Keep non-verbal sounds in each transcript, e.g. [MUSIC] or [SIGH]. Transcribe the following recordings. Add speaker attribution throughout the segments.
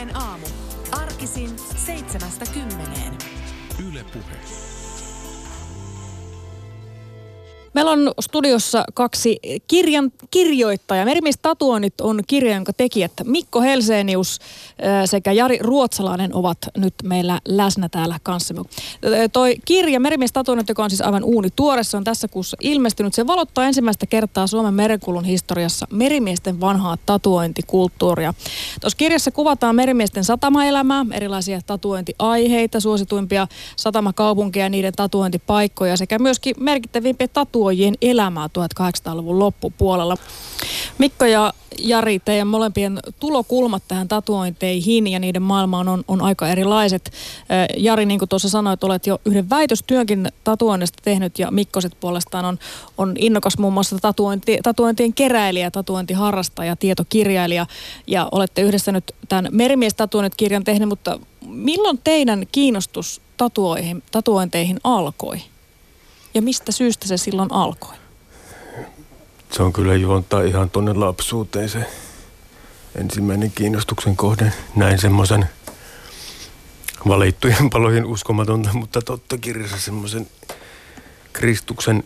Speaker 1: Ylepuheen aamu. Arkisin seitsemästä kymmeneen.
Speaker 2: Yle Puhe.
Speaker 3: Meillä on studiossa kaksi kirjan kirjoittajaa. Merimies Tatuoinnit on kirja, jonka tekijät Mikko Helsenius sekä Jari Ruotsalainen ovat nyt meillä läsnä täällä kanssamme. Toi kirja Merimies Tatuoinnit, joka on siis aivan uuni tuore, se on tässä kuussa ilmestynyt. Se valottaa ensimmäistä kertaa Suomen merenkulun historiassa merimiesten vanhaa tatuointikulttuuria. Tuossa kirjassa kuvataan merimiesten satamaelämää, erilaisia tatuointiaiheita, suosituimpia satamakaupunkeja ja niiden tatuointipaikkoja sekä myöskin merkittävimpiä tatuointia tatuojien elämää 1800-luvun loppupuolella. Mikko ja Jari, teidän molempien tulokulmat tähän tatuointeihin ja niiden maailmaan on, on aika erilaiset. Jari, niin kuin tuossa sanoit, olet jo yhden väitöstyönkin tatuoinnista tehnyt ja Mikkoset puolestaan on, on innokas muun muassa tatuointi, tatuointien keräilijä, tatuointiharrastaja, tietokirjailija ja olette yhdessä nyt tämän Merimies tatuoinnit-kirjan tehnyt, mutta milloin teidän kiinnostus tatuointeihin alkoi? Ja mistä syystä se silloin alkoi?
Speaker 4: Se on kyllä juontaa ihan tuonne lapsuuteen se ensimmäinen kiinnostuksen kohde. Näin semmoisen valittujen [LAUGHS] palojen uskomatonta, mutta totta kirjassa semmoisen Kristuksen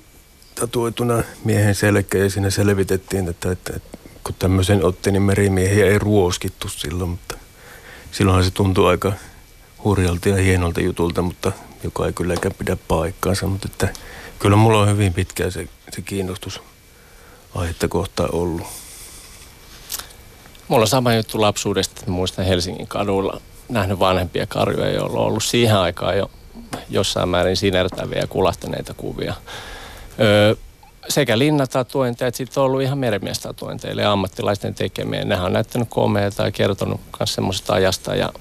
Speaker 4: tatuoituna miehen selkä ja siinä selvitettiin, että, että, että kun tämmöisen otti, niin merimiehiä ei ruoskittu silloin, mutta silloinhan se tuntui aika hurjalta ja hienolta jutulta, mutta joka ei kylläkään pidä paikkaansa, mutta että kyllä mulla on hyvin pitkään se, se kiinnostus aihetta kohtaan ollut.
Speaker 5: Mulla on sama juttu lapsuudesta, että muistan Helsingin kadulla nähnyt vanhempia karjoja, joilla on ollut siihen aikaan jo jossain määrin sinertäviä ja kulahtaneita kuvia. Öö, sekä linnatatuointeja että sitten on ollut ihan merimiestatuointeille ja ammattilaisten tekemiä. Nehän on näyttänyt komeita ja kertonut myös semmoisesta ajasta ja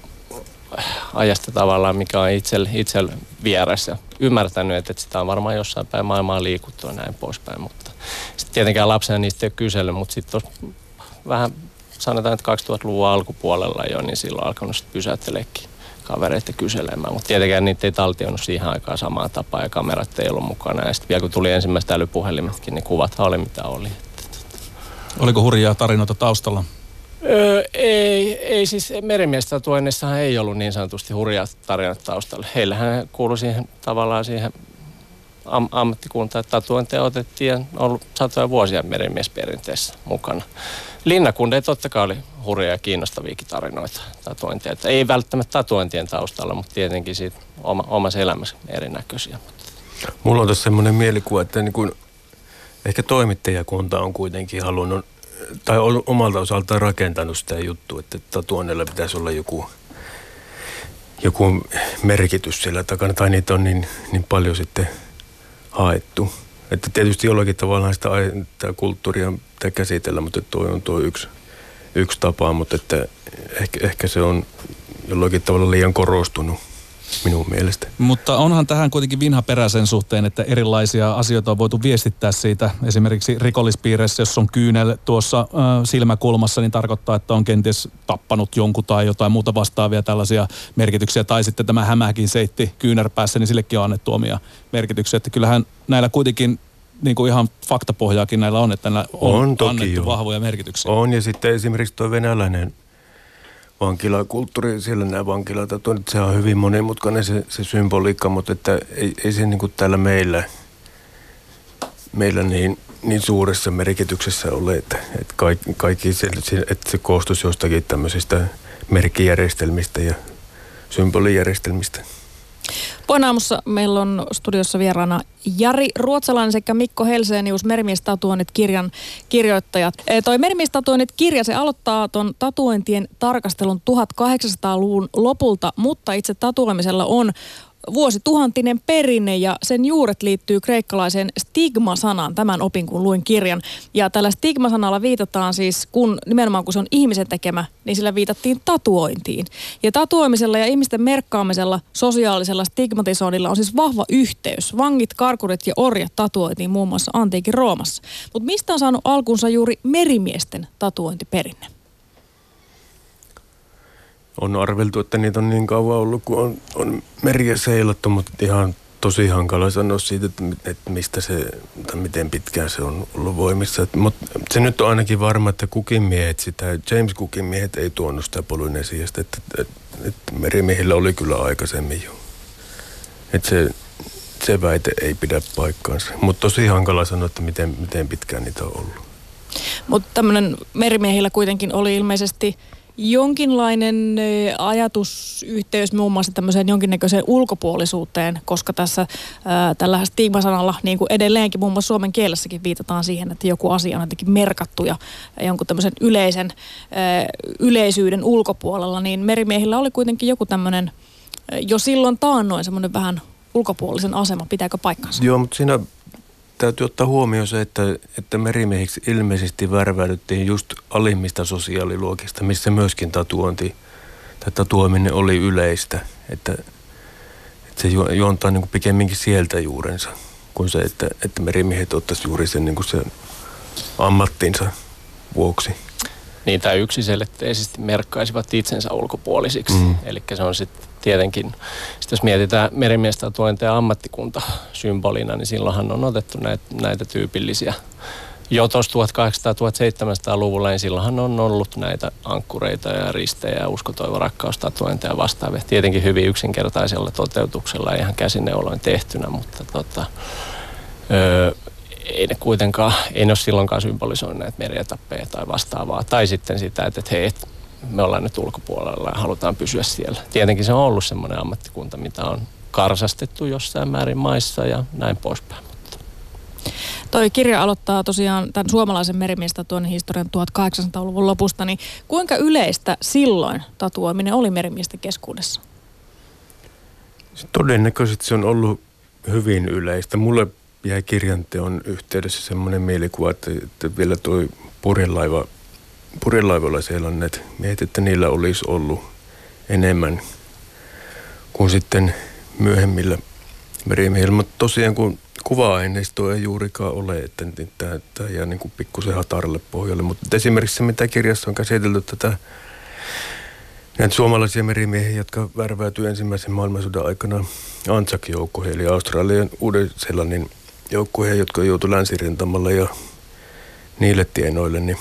Speaker 5: ajasta tavallaan, mikä on itselle vieras ja ymmärtänyt, että sitä on varmaan jossain päin maailmaa liikuttu ja näin poispäin. Mutta sitten tietenkään lapsena niistä ei ole kysellyt, mutta sitten vähän sanotaan, että 2000-luvun alkupuolella jo, niin silloin alkanut sitten pysäytteleekin kavereita kyselemään. Mutta tietenkään niitä ei taltioinut siihen aikaan samaan tapaan ja kamerat ei ollut mukana. Ja sitten vielä kun tuli ensimmäiset älypuhelimetkin, niin kuvat oli mitä oli.
Speaker 2: Oliko hurjaa tarinoita taustalla?
Speaker 5: Öö, ei, ei siis merimiestatuennissahan ei ollut niin sanotusti hurjaa tarinat taustalla. Heillähän kuului siihen tavallaan siihen am- ammattikuntaan, että tatuointeja otettiin ja ollut satoja vuosia merimiesperinteessä mukana. Linnakunde totta kai oli hurjaa ja kiinnostaviakin tarinoita tatuointia. Että ei välttämättä tatuointien taustalla, mutta tietenkin siitä oma, omassa elämässä erinäköisiä.
Speaker 4: Mulla on tässä semmoinen mielikuva, että niin kuin ehkä toimittajakunta on kuitenkin halunnut tai omalta osaltaan rakentanut sitä juttua, että tatuoinnilla pitäisi olla joku, joku merkitys siellä takana, tai niitä on niin, niin paljon sitten haettu. Että tietysti jollakin tavalla sitä, sitä kulttuuria pitää käsitellä, mutta tuo on tuo yksi, yksi tapa, mutta että ehkä, ehkä se on jollakin tavalla liian korostunut minun mielestä.
Speaker 2: Mutta onhan tähän kuitenkin vinha perä sen suhteen, että erilaisia asioita on voitu viestittää siitä. Esimerkiksi rikollispiireissä, jos on kyynel tuossa äh, silmäkulmassa, niin tarkoittaa, että on kenties tappanut jonkun tai jotain muuta vastaavia tällaisia merkityksiä. Tai sitten tämä hämähäkin seitti kyynärpäässä, niin sillekin on annettu omia merkityksiä. Että kyllähän näillä kuitenkin niin kuin ihan faktapohjaakin näillä on, että näillä on, on toki annettu jo. vahvoja merkityksiä.
Speaker 4: On ja sitten esimerkiksi tuo venäläinen vankilakulttuuri, siellä nämä vankilat, että se on hyvin monimutkainen se, se symboliikka, mutta että ei, ei se niin kuin täällä meillä, meillä niin, niin suuressa merkityksessä ole, että, että kaikki, kaikki se, että se koostuisi jostakin tämmöisistä merkkijärjestelmistä ja symbolijärjestelmistä.
Speaker 3: Poinaamussa meillä on studiossa vieraana Jari Ruotsalainen sekä Mikko Helsenius, Merimiestatuoinnit kirjan kirjoittajat. E, toi Merimiestatuoinnit kirja, se aloittaa tuon tatuointien tarkastelun 1800-luvun lopulta, mutta itse tatuoimisella on vuosituhantinen perinne ja sen juuret liittyy kreikkalaiseen stigma-sanaan. Tämän opin, kun luin kirjan. Ja tällä stigma-sanalla viitataan siis, kun nimenomaan kun se on ihmisen tekemä, niin sillä viitattiin tatuointiin. Ja tatuoimisella ja ihmisten merkkaamisella, sosiaalisella stigmatisoinnilla on siis vahva yhteys. Vangit, karkurit ja orjat tatuoitiin muun muassa antiikin Roomassa. Mutta mistä on saanut alkunsa juuri merimiesten tatuointiperinne?
Speaker 4: On arveltu, että niitä on niin kauan ollut, kun on, on meriä seilattu, mutta ihan tosi hankala sanoa siitä, että, että mistä se, tai miten pitkään se on ollut voimissa. Mutta se nyt on ainakin varma, että kukin miehet sitä, James Cookin miehet ei tuonut sitä Polynesiasta, että, että, että merimiehillä oli kyllä aikaisemmin jo. Että se, se väite ei pidä paikkaansa. Mutta tosi hankala sanoa, että miten, miten pitkään niitä on ollut.
Speaker 3: Mutta tämmöinen merimiehillä kuitenkin oli ilmeisesti jonkinlainen ajatusyhteys muun muassa tämmöiseen jonkinnäköiseen ulkopuolisuuteen, koska tässä ää, tällä stigmasanalla niin kuin edelleenkin muun muassa suomen kielessäkin viitataan siihen, että joku asia on jotenkin merkattu ja jonkun tämmöisen yleisen ää, yleisyyden ulkopuolella, niin merimiehillä oli kuitenkin joku tämmöinen jo silloin taannoin semmoinen vähän ulkopuolisen asema. Pitääkö paikkansa?
Speaker 4: Joo, mutta siinä täytyy ottaa huomioon se, että, että merimiehiksi ilmeisesti värväydyttiin just alimmista sosiaaliluokista, missä myöskin tatuointi tai tatuoiminen oli yleistä. Että, että se juontaa niin kuin pikemminkin sieltä juurensa, kuin se, että, että merimiehet ottaisivat juuri sen, niin kuin sen ammattinsa vuoksi.
Speaker 5: Tai yksiselitteisesti merkkaisivat itsensä ulkopuolisiksi. Mm. Eli se on sitten tietenkin, sit jos mietitään merimiestä tuontia ammattikunta symbolina, niin silloinhan on otettu näitä, näitä tyypillisiä jo tuossa 1800-1700-luvulla, niin silloinhan on ollut näitä ankkureita ja ristejä ja uskotoiva rakkaustatuointeja vastaavia. Tietenkin hyvin yksinkertaisella toteutuksella ihan käsineuloin tehtynä, mutta tota, öö, ei ne kuitenkaan, ei ne ole silloinkaan symbolisoineet merietappeja tai vastaavaa. Tai sitten sitä, että hei, et me ollaan nyt ulkopuolella ja halutaan pysyä siellä. Tietenkin se on ollut semmoinen ammattikunta, mitä on karsastettu jossain määrin maissa ja näin poispäin.
Speaker 3: Toi kirja aloittaa tosiaan tämän suomalaisen tuon historian 1800-luvun lopusta, niin kuinka yleistä silloin tatuoiminen oli merimiesten keskuudessa?
Speaker 4: Todennäköisesti se on ollut hyvin yleistä. Mulle jäi kirjanteon yhteydessä semmoinen mielikuva, että, että vielä tuo purjelaiva purilaivoilla seilanneet miehet, että niillä olisi ollut enemmän kuin sitten myöhemmillä merimiehillä. Mutta tosiaan kun kuva-aineistoa ei juurikaan ole, että tämä, tämä jää niin kuin pikkusen hataralle pohjalle. Mutta esimerkiksi se, mitä kirjassa on käsitelty tätä näitä suomalaisia merimiehiä, jotka värväytyi ensimmäisen maailmansodan aikana Anzac-joukkoihin, eli Australian Uuden-Seelannin joukkoihin, jotka joutuivat länsirintamalla ja niille tienoille, niin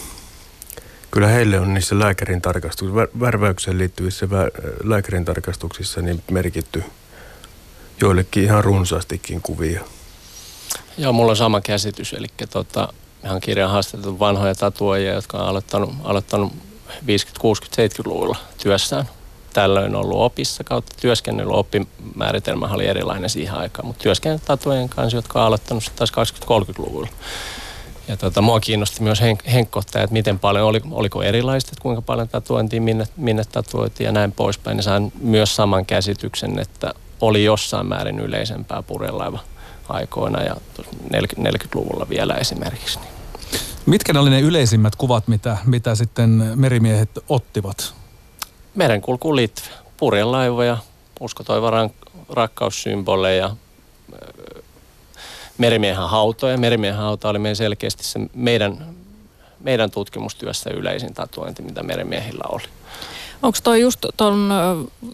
Speaker 4: Kyllä heille on niissä lääkärin tarkastuksissa, värväykseen liittyvissä lääkärin tarkastuksissa niin merkitty joillekin ihan runsaastikin kuvia.
Speaker 5: Joo, mulla on sama käsitys. Eli tota, ihan kirjan haastateltu vanhoja tatuoja, jotka on aloittanut, aloittanut 50, 60, 70-luvulla työssään. Tällöin ollut opissa kautta työskennellyt. Oppimääritelmä oli erilainen siihen aikaan, mutta työskennellyt tatuojen kanssa, jotka on aloittanut taas 20-30-luvulla. Ja tota, mua kiinnosti myös henk- henkkohtaa, että miten paljon, oli, oliko erilaista, että kuinka paljon tatuointiin, minne, minne tatuoitiin ja näin poispäin. Ja sain myös saman käsityksen, että oli jossain määrin yleisempää purjelaiva aikoina ja 40-luvulla vielä esimerkiksi.
Speaker 2: Mitkä ne oli ne yleisimmät kuvat, mitä, mitä sitten merimiehet ottivat?
Speaker 5: Merenkulkuun liittyviä purjelaivoja, uskotoiva rakkaussymboleja, merimiehen hautoja. Merimiehen hauta oli meidän selkeästi se meidän, meidän tutkimustyössä yleisin tatuointi, mitä merimiehillä oli.
Speaker 3: Onko toi just tuon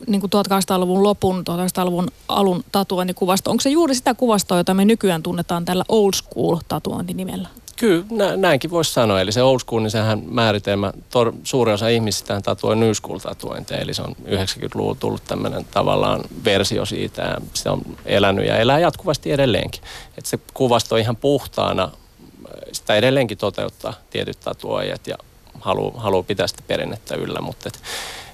Speaker 3: niin 1800-luvun lopun, 1800-luvun alun tatuointikuvasto, onko se juuri sitä kuvastoa, jota me nykyään tunnetaan tällä old school tatuointinimellä?
Speaker 5: Kyllä, nä, näinkin voisi sanoa. Eli se old school, niin sehän määritelmä, tor, suuri osa ihmisistä tatuoi new school tatuointeja. Eli se on 90-luvulla tullut tämmöinen tavallaan versio siitä ja se on elänyt ja elää jatkuvasti edelleenkin. Että se kuvasto ihan puhtaana, sitä edelleenkin toteuttaa tietyt tatuoijat ja haluaa haluu pitää sitä perinnettä yllä, mutta et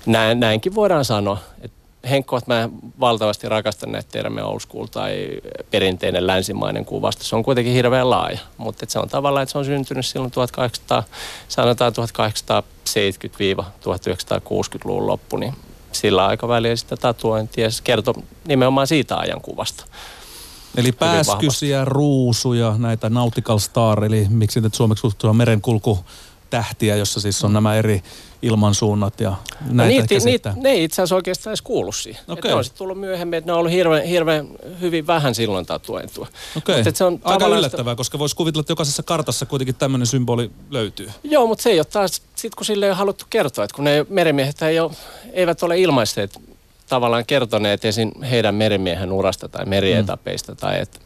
Speaker 5: näin, näinkin voidaan sanoa, että Henkko, että mä valtavasti rakastan näitä termejä old school tai perinteinen länsimainen kuvasto. Se on kuitenkin hirveän laaja, mutta se on tavallaan, että se on syntynyt silloin 1800, sanotaan 1870-1960-luvun loppu, niin sillä aikavälillä sitä tatuointia kertoo nimenomaan siitä ajankuvasta.
Speaker 2: Eli pääskysiä, ruusuja, näitä nautical star, eli miksi nyt suomeksi kutsutaan merenkulku tähtiä, jossa siis on nämä eri ilmansuunnat ja näitä no niitä, niitä,
Speaker 5: ne ei itse asiassa oikeastaan edes kuulu siihen. Okay. ne on sitten tullut myöhemmin, että ne on ollut hirveän, hirveän hyvin vähän silloin tatuointua.
Speaker 2: Okay. se on aika yllättävää, sitä... koska voisi kuvitella, että jokaisessa kartassa kuitenkin tämmöinen symboli löytyy.
Speaker 5: Joo, mutta se ei ole taas, sit kun sille ei ole haluttu kertoa, että kun ne merimiehet ei ole, eivät ole ilmaisteet tavallaan kertoneet esim. heidän merimiehen urasta tai merietapeista mm. tai et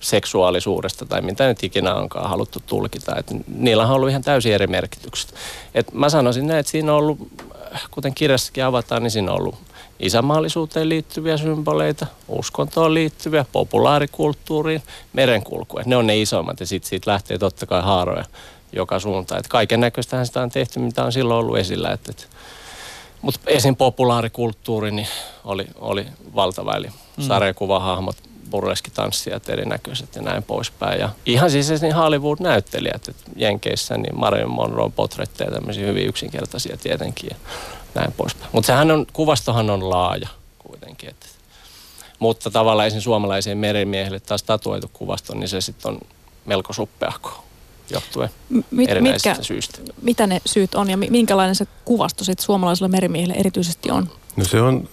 Speaker 5: seksuaalisuudesta tai mitä nyt ikinä onkaan haluttu tulkita. Et niillä on ollut ihan täysin eri merkitykset. Et mä sanoisin näin, että siinä on ollut, kuten kirjassakin avataan, niin siinä on ollut isämaallisuuteen liittyviä symboleita, uskontoon liittyviä, populaarikulttuuriin, merenkulkuun. Ne on ne isommat ja sitten siitä lähtee totta kai haaroja joka suuntaan. kaiken näköistähän sitä on tehty, mitä on silloin ollut esillä. Et, et. Mutta esim. populaarikulttuuri niin oli, oli valtava, eli mm. sarjakuvahahmot, burleskitanssijat erinäköiset ja näin poispäin. Ja ihan siis niin Hollywood-näyttelijät, että Jenkeissä niin Marilyn Monroe potretteja, tämmöisiä hyvin yksinkertaisia tietenkin ja näin poispäin. Mutta sehän on, kuvastohan on laaja kuitenkin. Että. Mutta tavallaan esimerkiksi suomalaiseen merimiehelle taas tatuoitu kuvasto, niin se sitten on melko suppeahko johtuen Mit, mitkä, syistä.
Speaker 3: Mitä ne syyt on ja minkälainen se kuvasto sitten suomalaisella merimiehellä erityisesti on?
Speaker 4: No se on,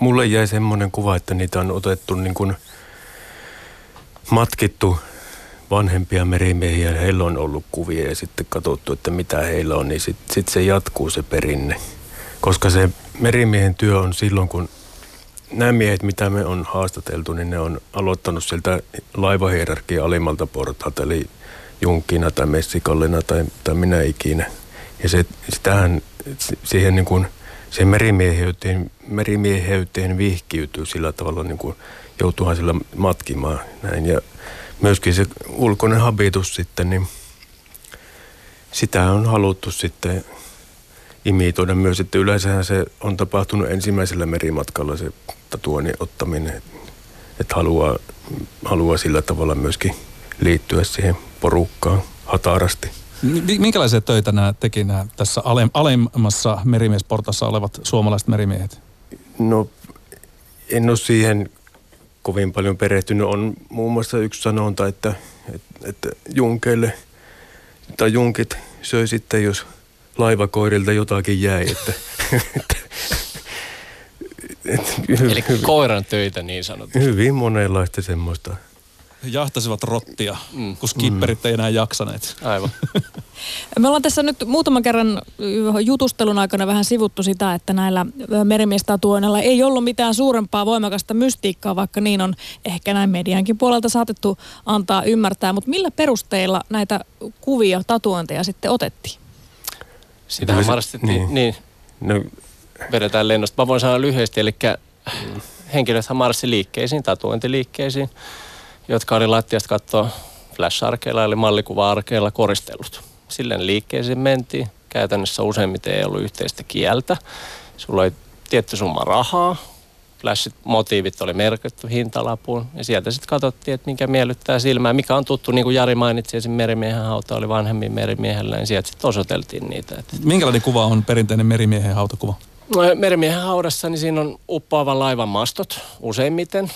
Speaker 4: mulle jäi semmoinen kuva, että niitä on otettu niin kuin matkittu vanhempia merimiehiä, heillä on ollut kuvia ja sitten katsottu, että mitä heillä on, niin sitten sit se jatkuu se perinne. Koska se merimiehen työ on silloin, kun nämä miehet, mitä me on haastateltu, niin ne on aloittanut sieltä laivahierarkia alimmalta portaalta, eli junkkina tai messikallina tai, tai minä ikinä. Ja se, sitähän, siihen niin kuin, se merimieheyteen, merimieheyteen vihkiytyy sillä tavalla, niin kuin joutuuhan sillä matkimaan näin. Ja myöskin se ulkoinen habitus sitten, niin sitä on haluttu sitten imitoida myös, että yleensähän se on tapahtunut ensimmäisellä merimatkalla se tatuoinnin ottaminen, että haluaa, haluaa sillä tavalla myöskin liittyä siihen porukkaan hatarasti.
Speaker 2: Minkälaisia töitä nämä teki nämä tässä ale, alemmassa merimiesportassa olevat suomalaiset merimiehet?
Speaker 4: No en ole siihen kovin paljon perehtynyt. On muun muassa yksi sanonta, että, että, että junkeille tai junkit söi sitten, jos laivakoirilta jotakin jäi. Että, että,
Speaker 5: et, Eli hyvin, koiran töitä niin sanotusti.
Speaker 4: Hyvin monenlaista semmoista.
Speaker 2: Jahtasivat rottia, mm. kun skipperit mm. ei enää jaksaneet.
Speaker 5: Aivan. [LAUGHS]
Speaker 3: Me ollaan tässä nyt muutaman kerran jutustelun aikana vähän sivuttu sitä, että näillä merimiestatuoinnilla ei ollut mitään suurempaa voimakasta mystiikkaa, vaikka niin on ehkä näin mediankin puolelta saatettu antaa ymmärtää. Mutta millä perusteilla näitä kuvia, tatuointeja sitten otettiin?
Speaker 5: Sitähän marastettiin, niin. niin. No. Vedetään lennosta. Mä voin sanoa lyhyesti, eli henkilöthän marssi liikkeisiin, tatuointiliikkeisiin, jotka oli lattiasta katsoa flash-arkeilla eli mallikuva-arkeilla koristellut. Silleen liikkeisiin mentiin. Käytännössä useimmiten ei ollut yhteistä kieltä. Sulla oli tietty summa rahaa, flashit, motiivit oli merkitty hintalapuun ja sieltä sitten katsottiin, että mikä miellyttää silmää, mikä on tuttu, niin kuin Jari mainitsi, esim. merimiehen hauta oli vanhemmin merimiehellä, niin sieltä sitten osoiteltiin niitä. Että...
Speaker 2: Minkälainen kuva on perinteinen merimiehen hautakuva?
Speaker 5: No, merimiehen haudassa niin siinä on uppoavan laivan mastot useimmiten.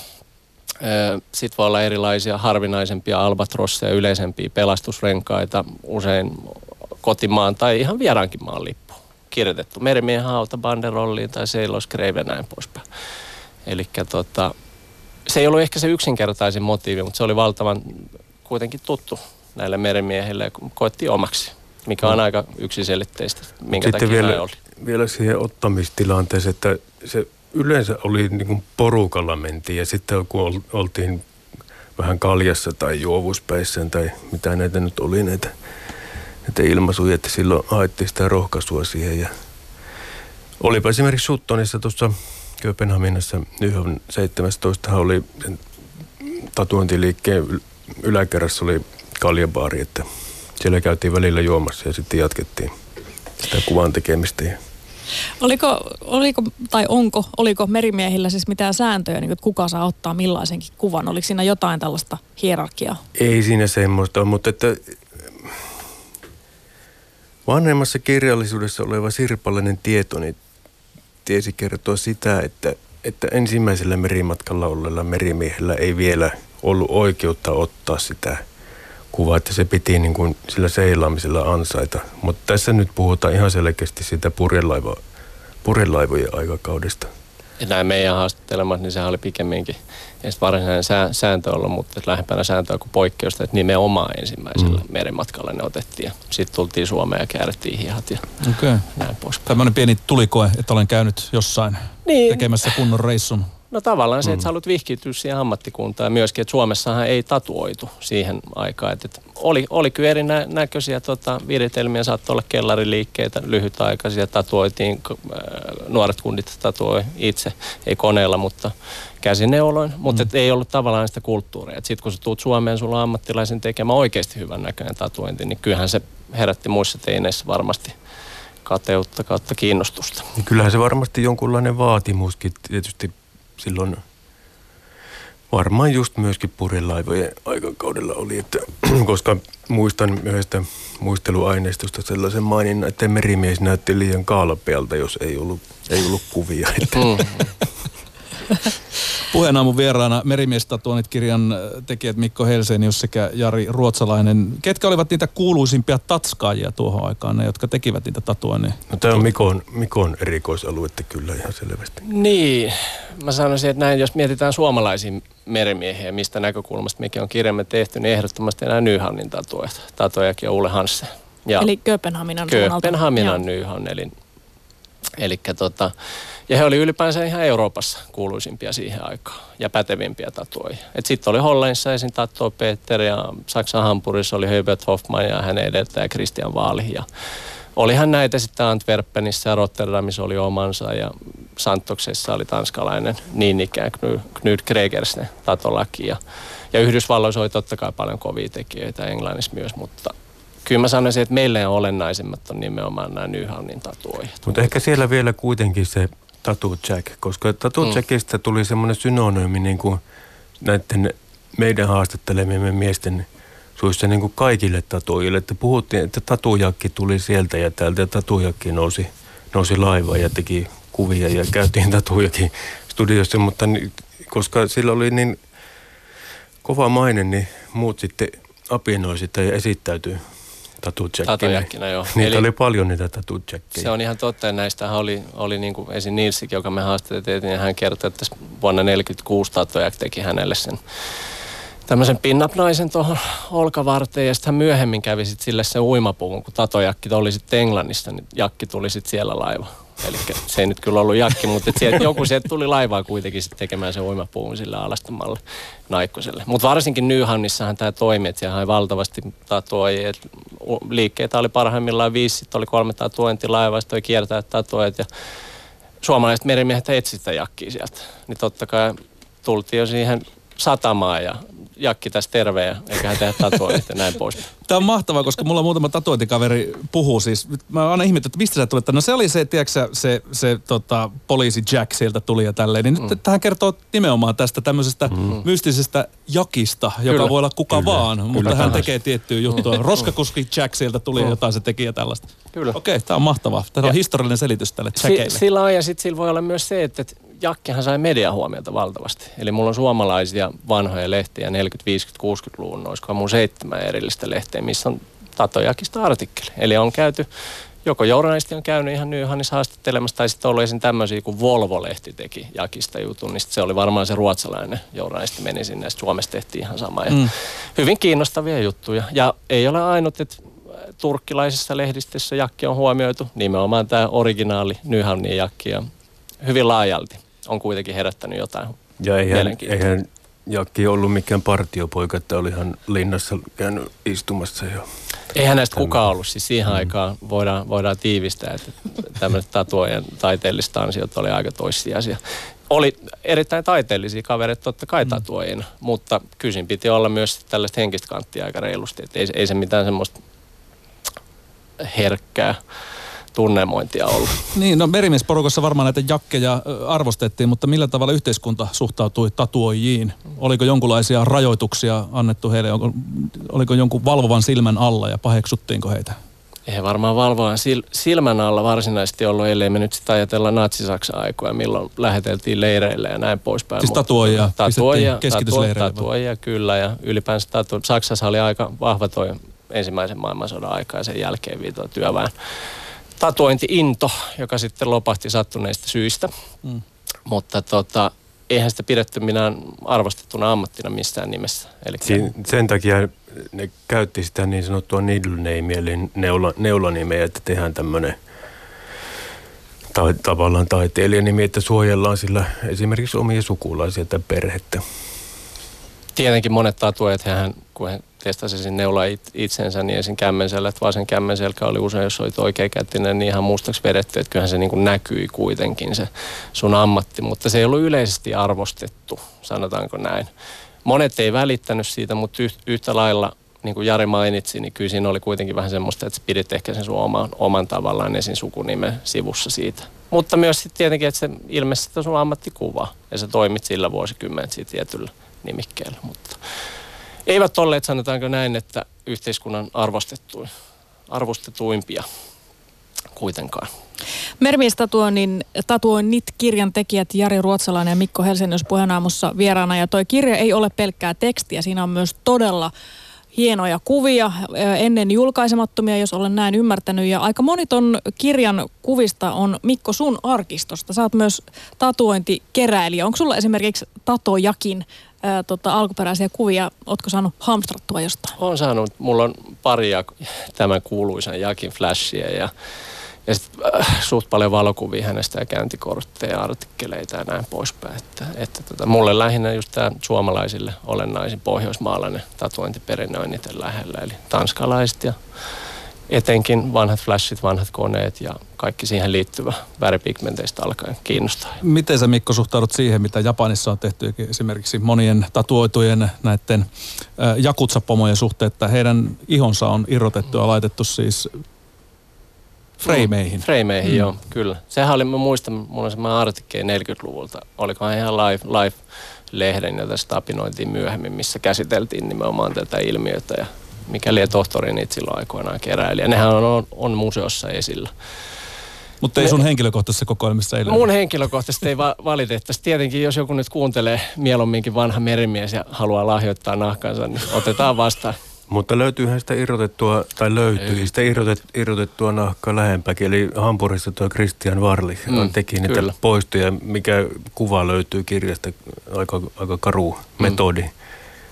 Speaker 5: Sitten voi olla erilaisia harvinaisempia albatrosseja, yleisempiä pelastusrenkaita, usein kotimaan tai ihan vieraankin maan lippu kirjoitettu merimiehen hauta banderolliin tai seiloskreve ja näin poispäin. Eli tota, se ei ollut ehkä se yksinkertaisin motiivi, mutta se oli valtavan kuitenkin tuttu näille merimiehille ja koettiin omaksi, mikä on no. aika yksiselitteistä, minkä Sitten takia
Speaker 4: vielä, oli. vielä siihen ottamistilanteeseen, että se yleensä oli niin kuin porukalla mentiin ja sitten kun oltiin vähän kaljassa tai juovuspäissä tai mitä näitä nyt oli näitä, näitä ilmaisuja, että silloin haettiin sitä rohkaisua siihen ja olipa esimerkiksi Suttonissa tuossa Kööpenhaminassa 17 oli tatuointiliikkeen yläkerrassa oli kaljabaari, että siellä käytiin välillä juomassa ja sitten jatkettiin sitä kuvan tekemistä.
Speaker 3: Oliko, oliko, tai onko, oliko merimiehillä siis mitään sääntöjä, niin että kuka saa ottaa millaisenkin kuvan? Oliko siinä jotain tällaista hierarkiaa?
Speaker 4: Ei siinä semmoista, mutta että vanhemmassa kirjallisuudessa oleva sirpallinen tieto, niin tiesi kertoa sitä, että, että ensimmäisellä merimatkalla olleella merimiehellä ei vielä ollut oikeutta ottaa sitä kuvaa, että se piti niin kuin sillä seilaamisella ansaita. Mutta tässä nyt puhutaan ihan selkeästi siitä purjelaiva, purjelaivojen aikakaudesta.
Speaker 5: Ja näin meidän haastattelemat, niin sehän oli pikemminkin ei varsinainen sää, sääntö ollut, mutta lähempänä sääntöä kuin poikkeusta, että nimenomaan ensimmäisellä mm. merimatkalla ne otettiin. Sitten tultiin Suomeen ja käärittiin hihat ja okay. näin pois.
Speaker 2: Tämmöinen pieni tulikoe, että olen käynyt jossain niin. tekemässä kunnon reissun.
Speaker 5: No tavallaan se, että mm. sä haluat vihkiytyä siihen ammattikuntaan ja myöskin, että Suomessahan ei tatuoitu siihen aikaan. Että, että oli, oli kyllä erinäköisiä tota, viritelmiä, saattoi olla kellariliikkeitä, lyhytaikaisia, tatuoitiin, äh, nuoret kundit tatuoi itse, ei koneella, mutta käsineuloin, mutta mm. ei ollut tavallaan sitä kulttuuria. Sitten kun sä tuut Suomeen, sulla on ammattilaisen tekemä oikeasti hyvän näköinen tatuointi, niin kyllähän se herätti muissa teineissä varmasti kateutta kautta kiinnostusta.
Speaker 4: Kyllähän se varmasti jonkunlainen vaatimuskin tietysti silloin varmaan just myöskin purilaivojen aikakaudella oli, että, [CLEARS THROAT] koska muistan yhdestä muisteluaineistosta sellaisen maininnan, että merimies näytti liian kalpealta, jos ei ollut, ei ollut kuvia. Että. Mm. [LAUGHS] [LAUGHS]
Speaker 2: Puheenaamun vieraana Merimiestatuonit kirjan tekijät Mikko Helsenius sekä Jari Ruotsalainen. Ketkä olivat niitä kuuluisimpia tatskaajia tuohon aikaan, ne jotka tekivät niitä tatuoinneja?
Speaker 4: No tämä on Mikon, Mikon erikoisaluetta kyllä ihan selvästi.
Speaker 5: Niin, mä sanoisin, että näin, jos mietitään suomalaisia merimiehiä, mistä näkökulmasta mekin on kirjamme tehty, niin ehdottomasti enää Nyhamnin tatuojat. Tatuojakin on Ulle Hansen.
Speaker 3: Ja Eli Kööpenhaminan
Speaker 5: Kööpenhaminan Nyhan, eli, eli tota, ja he oli ylipäänsä ihan Euroopassa kuuluisimpia siihen aikaan ja pätevimpiä tatuoja. Sitten oli Hollannissa esim. Tatto Peter ja Saksan Hampurissa oli Herbert Hoffman ja hänen edeltäjä Christian Vaali. Ja olihan näitä sitten Antwerpenissä ja Rotterdamissa oli omansa ja Santoksessa oli tanskalainen niin ikään Knud Gregersne tatolaki. Ja, ja Yhdysvalloissa oli totta kai paljon kovia tekijöitä, Englannissa myös, mutta kyllä mä sanoisin, että meille on olennaisimmat on nimenomaan nämä Nyhamnin tatuojat.
Speaker 4: Mutta ehkä siellä vielä kuitenkin se Tattoo Jack, koska Tattoo mm. Jackista tuli semmoinen synonyymi niin kuin näiden meidän haastattelemiemme miesten suissa niin kuin kaikille tatuojille. Että puhuttiin, että tatujakki tuli sieltä ja täältä ja tatujakki nousi, nousi laivaan ja teki kuvia ja käytiin tatujakin studiossa, mutta koska sillä oli niin kova maine, niin muut sitten apinoi sitä ja esittäytyi Tatujäkkinä.
Speaker 5: joo. [LAUGHS]
Speaker 4: Niitä Eli oli paljon niitä tatujäkkejä.
Speaker 5: Se on ihan totta, ja näistä oli, oli niin kuin esim. Nilsikin, joka me haastateltiin, ja hän kertoi, että vuonna 1946 Tatujak teki hänelle sen tämmöisen pinnap-naisen tuohon olkavarteen ja sitten myöhemmin kävi sitten sille sen uimapuvun, kun Tatojakki oli sitten Englannista, niin Jakki tuli sitten siellä laiva. Eli se ei nyt kyllä ollut Jakki, mutta sieltä, joku sieltä tuli laivaa kuitenkin sitten tekemään sen uimapuun sille alastamalle naikkoselle. Mutta varsinkin Nyhannissahan tämä toimi, että siellä valtavasti tatuoja. Liikkeitä oli parhaimmillaan viisi, sitten oli kolme tatuointilaivaa, sitten oli kiertää tatuoit ja suomalaiset merimiehet etsivät jakkia sieltä. Niin totta kai tultiin jo siihen satamaan ja Jakki tässä terve ja eiköhän tehdä tatuointia ja näin pois.
Speaker 2: Tämä on mahtavaa, koska mulla muutama tatuointikaveri puhuu siis. Mä aina ihmettä, että mistä sä tulet. No se oli se, tiedätkö, se, se tota, poliisi Jack sieltä tuli ja tälleen. Niin mm. nyt tähän kertoo nimenomaan tästä tämmöisestä mm. mystisestä jakista, joka Kyllä. voi olla kuka Kyllä. vaan, Kyllä. mutta hän tekee tiettyä juttua. Mm. Roskakuski Jack sieltä tuli mm. ja jotain se teki ja tällaista. Kyllä. Okei, okay, tämä on mahtavaa. Tämä on historiallinen selitys tälle Jackeille.
Speaker 5: S- sillä on ja sitten sillä voi olla myös se, että Jakkihan sai mediahuomiota valtavasti. Eli mulla on suomalaisia vanhoja lehtiä 40, 50, 60-luvun, olisikohan mun seitsemän erillistä lehteä, missä on Tatojakista artikkeli. Eli on käyty, joko journalisti on käynyt ihan Nyhanissa haastattelemassa, tai sitten ollut esim. tämmöisiä, kun Volvo-lehti teki Jakista jutun, niin se oli varmaan se ruotsalainen journalisti meni sinne, ja Suomessa tehtiin ihan sama. Ja mm. Hyvin kiinnostavia juttuja. Ja ei ole ainut, että turkkilaisessa lehdistössä Jakki on huomioitu, nimenomaan tämä originaali Nyhamnin Jakki, ja hyvin laajalti on kuitenkin herättänyt jotain
Speaker 4: ja eihän, eihän Jakki ollut mikään partiopoika, että olihan linnassa käynyt istumassa jo.
Speaker 5: Eihän näistä kukaan ollut. Siis siihen mm. aikaan voidaan, voidaan tiivistää, että tämmöiset tatuojen taiteelliset ansiot oli aika toissijaisia. Oli erittäin taiteellisia kavereita totta kai mm. tatuojina, mutta kysin piti olla myös tällaista henkistä kanttia aika reilusti. Että ei, ei se mitään semmoista herkkää tunnemointia ollut.
Speaker 2: Niin, no merimiesporukassa varmaan näitä jakkeja arvostettiin, mutta millä tavalla yhteiskunta suhtautui tatuojiin? Oliko jonkinlaisia rajoituksia annettu heille? Oliko, oliko jonkun valvovan silmän alla ja paheksuttiinko heitä?
Speaker 5: Ei varmaan valvovan silmän alla varsinaisesti ollut, ellei me nyt sitä ajatella natsi-Saksan aikoja, milloin läheteltiin leireille ja näin poispäin.
Speaker 2: Siis tatuoja,
Speaker 5: tatuoja, tatuoja, tatuoja kyllä ja ylipäänsä tatu, Saksassa oli aika vahva toi ensimmäisen maailmansodan aika ja sen jälkeen viitoa työväen tatuointi-into, joka sitten lopahti sattuneista syistä. Mm. mutta tota, eihän sitä pidetty minä arvostettuna ammattina missään nimessä.
Speaker 4: Eli Siin, sen takia ne käytti sitä niin sanottua needle name, eli neula, neulanimeä, että tehdään tämmöinen tai, tavallaan taiteilijanimi, että suojellaan sillä esimerkiksi omia sukulaisia tai perhettä.
Speaker 5: Tietenkin monet tatuajat, hän, kun he testasivat sen neula itsensä, niin ensin kämmenselkä, että vasen kämmenselkä oli usein, jos olit oikeakätinen, niin ihan mustaksi vedetty, että kyllähän se niin kuin näkyi kuitenkin se sun ammatti, mutta se ei ollut yleisesti arvostettu, sanotaanko näin. Monet ei välittänyt siitä, mutta yhtä lailla niin kuin Jari mainitsi, niin kyllä siinä oli kuitenkin vähän semmoista, että pidit ehkä sen sun oman, oman tavallaan esin sukunimen sivussa siitä. Mutta myös sitten tietenkin, että se ilmeisesti sun ammattikuva ja sä toimit sillä vuosikymmenet siitä tietyllä nimikkeellä. Mutta eivät olleet, sanotaanko näin, että yhteiskunnan arvostettuin, arvostetuimpia kuitenkaan.
Speaker 3: Mermiestatuoinnin tatuoinnit kirjan tekijät Jari Ruotsalainen ja Mikko Helsingin puheenaamussa vieraana. Ja toi kirja ei ole pelkkää tekstiä, siinä on myös todella hienoja kuvia, ennen julkaisemattomia, jos olen näin ymmärtänyt. Ja aika moni ton kirjan kuvista on Mikko sun arkistosta. Oot myös tatuointikeräilijä. Onko sulla esimerkiksi Tatojakin ää, tota, alkuperäisiä kuvia? Ootko saanut hamstrattua jostain?
Speaker 5: Olen saanut. Mulla on paria tämän kuuluisan Jakin flashia ja ja sitten äh, suht paljon valokuvia hänestä ja käyntikortteja, artikkeleita ja näin poispäin. Että, että tota, mulle lähinnä just tämä suomalaisille olennaisin pohjoismaalainen tatuointiperinne on niiden lähellä. Eli tanskalaiset ja etenkin vanhat flashit, vanhat koneet ja kaikki siihen liittyvä väripigmenteistä alkaen kiinnostaa.
Speaker 2: Miten sä Mikko suhtaudut siihen, mitä Japanissa on tehty esimerkiksi monien tatuoitujen näiden jakutsapomojen suhteen, että heidän ihonsa on irrotettu ja laitettu siis Freimeihin.
Speaker 5: Freimeihin, mm. joo, kyllä. Sehän oli, mä muistan, mulla on semmoinen artikkeli 40-luvulta. Olikohan ihan live, live lehden, jota stapinoitiin myöhemmin, missä käsiteltiin nimenomaan tätä ilmiötä ja mikäli tohtori niitä silloin aikoinaan keräili. Ja nehän on, on, on museossa esillä.
Speaker 2: Mutta ei sun henkilökohtaisessa kokoelmissa ei
Speaker 5: Mun henkilökohtaisesti ei va- valitettavasti. Tietenkin, jos joku nyt kuuntelee mieluumminkin vanha merimies ja haluaa lahjoittaa nahkansa, niin otetaan vastaan.
Speaker 4: Mutta löytyyhän sitä irrotettua, tai löytyy Ei. sitä irrotet, irrotettua nahkaa lähempäkin. Eli Hampurissa tuo Christian Varli mm, on teki niitä kyllä. poistoja, mikä kuva löytyy kirjasta, aika, aika karu mm. metodi.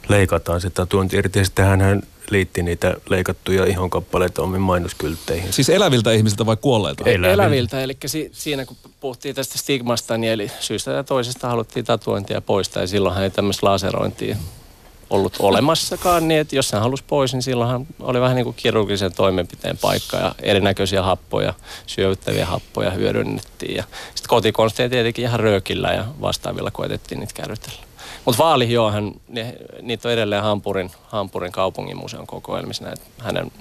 Speaker 4: Leikataan sitä tuonti irti ja sitten hän liitti niitä leikattuja ihonkappaleita omiin mainoskyltteihin.
Speaker 2: Siis eläviltä ihmisiltä vai kuolleilta?
Speaker 5: Eläviltä. eläviltä eli si- siinä kun puhuttiin tästä stigmasta, niin eli syystä ja toisesta haluttiin tatuointia poistaa ja silloinhan ei tämmöistä laserointia ollut olemassakaan, niin että jos hän halusi pois, niin silloinhan oli vähän niin kuin kirurgisen toimenpiteen paikka ja erinäköisiä happoja, syövyttäviä happoja hyödynnettiin. Ja sitten kotikonsteja tietenkin ihan röökillä ja vastaavilla koetettiin niitä kärrytellä. Mutta vaali, joo, hän, ne, niitä on edelleen Hampurin, Hampurin kaupungin museon kokoelmissa näitä hänen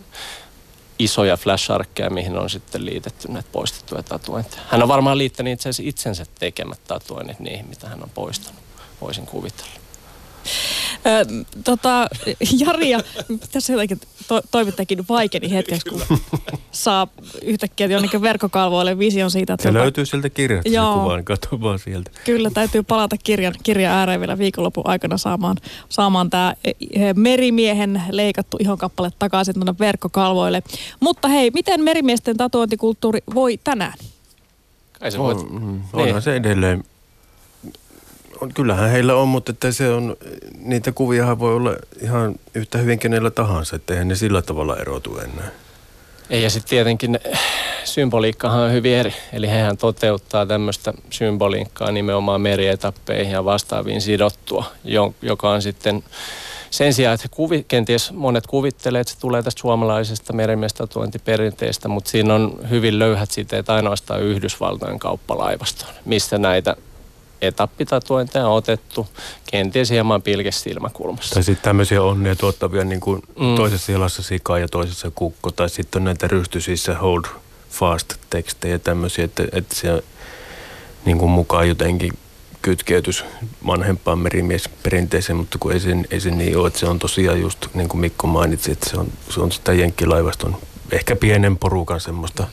Speaker 5: isoja flash mihin on sitten liitetty näitä poistettuja tatuointeja. Hän on varmaan liittänyt itse asiassa itsensä tekemät tatuoinnit niihin, mitä hän on poistanut, voisin kuvitella
Speaker 3: tota, Jari ja tässä jotenkin to, toimittajakin vaikeni hetkeksi, kun saa yhtäkkiä jonnekin verkkokalvoille vision siitä.
Speaker 4: Että se joka... löytyy sieltä kirjasta Joo. se kuva, niin katso vaan sieltä.
Speaker 3: Kyllä, täytyy palata kirjan, kirjan ääreen vielä viikonlopun aikana saamaan, saamaan tämä e, e, merimiehen leikattu ihonkappale takaisin tuonne verkkokalvoille. Mutta hei, miten merimiesten tatuointikulttuuri voi tänään?
Speaker 4: Kai se on, voit... mm, onhan niin. se edelleen on, kyllähän heillä on, mutta että se on, niitä kuviahan voi olla ihan yhtä hyvin kenellä tahansa, että eihän ne sillä tavalla erotu enää.
Speaker 5: Ei, ja sitten tietenkin symboliikkahan on hyvin eri. Eli hehän toteuttaa tämmöistä symboliikkaa nimenomaan merietappeihin ja vastaaviin sidottua, joka on sitten sen sijaan, että kuvi, kenties monet kuvittelee, että se tulee tästä suomalaisesta merimestatuointiperinteestä, mutta siinä on hyvin löyhät siteet ainoastaan Yhdysvaltojen kauppalaivastoon, missä näitä etappitatuointeja on otettu kenties hieman pilkesilmäkulmassa.
Speaker 4: Tai sitten tämmöisiä onnea tuottavia niin kuin mm. toisessa jalassa sika ja toisessa kukko. Tai sitten on näitä rystysissä hold fast tekstejä tämmöisiä, että, että se niin kuin mukaan jotenkin kytkeytys vanhempaan merimiesperinteeseen, mutta kun ei se, ei se niin ole, että se on tosiaan just niin kuin Mikko mainitsi, että se on, se on sitä jenkkilaivaston ehkä pienen porukan semmoista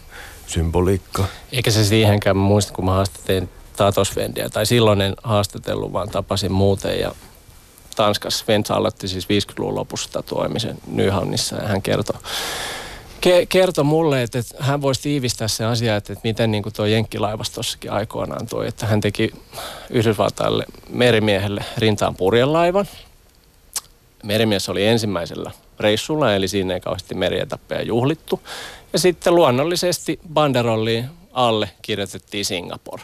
Speaker 4: symboliikkaa.
Speaker 5: Eikä se siihenkään, mä muistan kun mä haastattelin Tatosvendia, tai silloin en haastatellut, vaan tapasin muuten ja Tanskassa Svens aloitti siis 50-luvun lopussa tatuoimisen Nyhavnissa ja hän kertoi, ke- kertoi mulle, että, että hän voisi tiivistää sen asian, että, että miten niin kuin tuo Jenkkilaivastossakin aikoinaan toi, että hän teki Yhdysvaltaille merimiehelle rintaan purjelaivan. Merimies oli ensimmäisellä reissulla, eli siinä ei kauheasti merietappeja juhlittu. Ja sitten luonnollisesti banderolliin alle kirjoitettiin Singapore.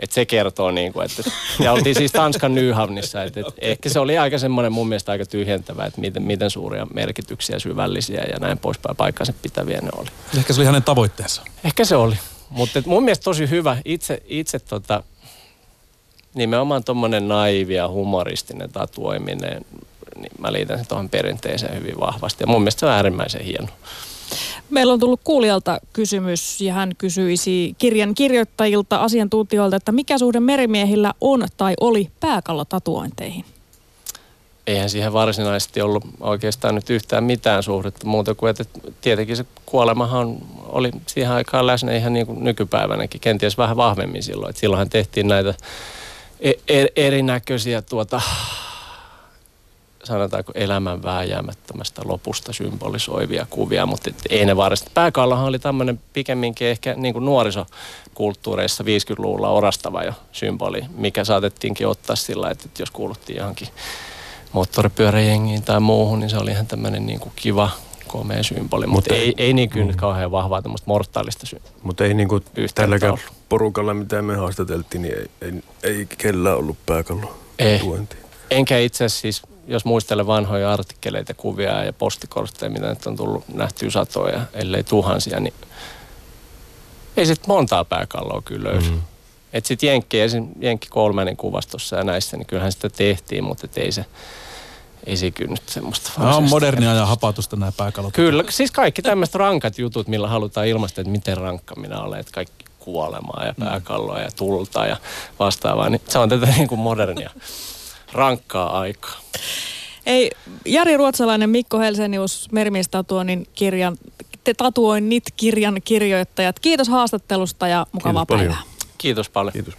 Speaker 5: Et se kertoo, niin kuin, että [LAUGHS] ja oltiin siis Tanskan Nyhavnissa, että, että ehkä se oli aika semmoinen mun mielestä aika tyhjentävä, että miten, miten suuria merkityksiä, syvällisiä ja näin poispäin paikkansa pitäviä ne oli.
Speaker 2: Ehkä se oli hänen tavoitteensa.
Speaker 5: Ehkä se oli, mutta mun mielestä tosi hyvä itse, itse tota, nimenomaan tuommoinen naivi ja humoristinen tatuoiminen, niin mä liitän sen tuohon perinteeseen hyvin vahvasti ja mun mielestä se on äärimmäisen hieno.
Speaker 3: Meillä on tullut kuulijalta kysymys ja hän kysyisi kirjan kirjoittajilta, asiantuntijoilta, että mikä suhde merimiehillä on tai oli pääkallotatuointeihin?
Speaker 5: Eihän siihen varsinaisesti ollut oikeastaan nyt yhtään mitään suhdetta muuta kuin, että tietenkin se kuolemahan oli siihen aikaan läsnä ihan niin kuin nykypäivänäkin, kenties vähän vahvemmin silloin. Että silloinhan tehtiin näitä e- e- erinäköisiä tuota, sanotaanko elämän vääjäämättömästä lopusta symbolisoivia kuvia, mutta ei ne varsinaisesti. Pääkallahan oli tämmöinen pikemminkin ehkä niin kuin nuorisokulttuureissa 50-luvulla orastava jo symboli, mikä saatettiinkin ottaa sillä, että jos kuuluttiin johonkin moottoripyöräjengiin tai muuhun, niin se oli ihan tämmöinen niin kuin kiva, komea symboli, mutta ei, ei niin kyllä mm. kauhean vahvaa tämmöistä mortaalista sy-
Speaker 4: Mutta ei niinku
Speaker 5: Yhteyttä
Speaker 4: tälläkään
Speaker 5: ollut.
Speaker 4: porukalla, mitä me haastateltiin, niin ei, ei, ei kellään ollut pääkallo
Speaker 5: Ei. Enkä itse asiassa siis, jos muistelen vanhoja artikkeleita, kuvia ja postikortteja, mitä nyt on tullut nähtyä satoja, ellei tuhansia, niin ei sit montaa pääkalloa kyllä löydy. Mm. Et sit Jenkki, esim. Jenkki Kolmannen kuvastossa ja näissä, niin kyllähän sitä tehtiin, mutta ei se, ei se kyllä nyt semmoista
Speaker 2: Nämä on modernia ja hapatusta nämä pääkalot.
Speaker 5: Kyllä, siis kaikki tämmöiset rankat jutut, millä halutaan ilmaista, että miten rankka minä olen, että kaikki kuolemaa ja pääkalloa ja tulta ja vastaavaa, niin se on tätä niin kuin modernia [LAUGHS] rankkaa aikaa.
Speaker 3: Ei, Jari Ruotsalainen, Mikko Helsenius, Merimiestatuoinnin kirjan, te tatuoinnit kirjan kirjoittajat. Kiitos haastattelusta ja mukavaa
Speaker 4: Kiitos paljon.
Speaker 3: päivää.
Speaker 5: Kiitos paljon.
Speaker 4: Kiitos.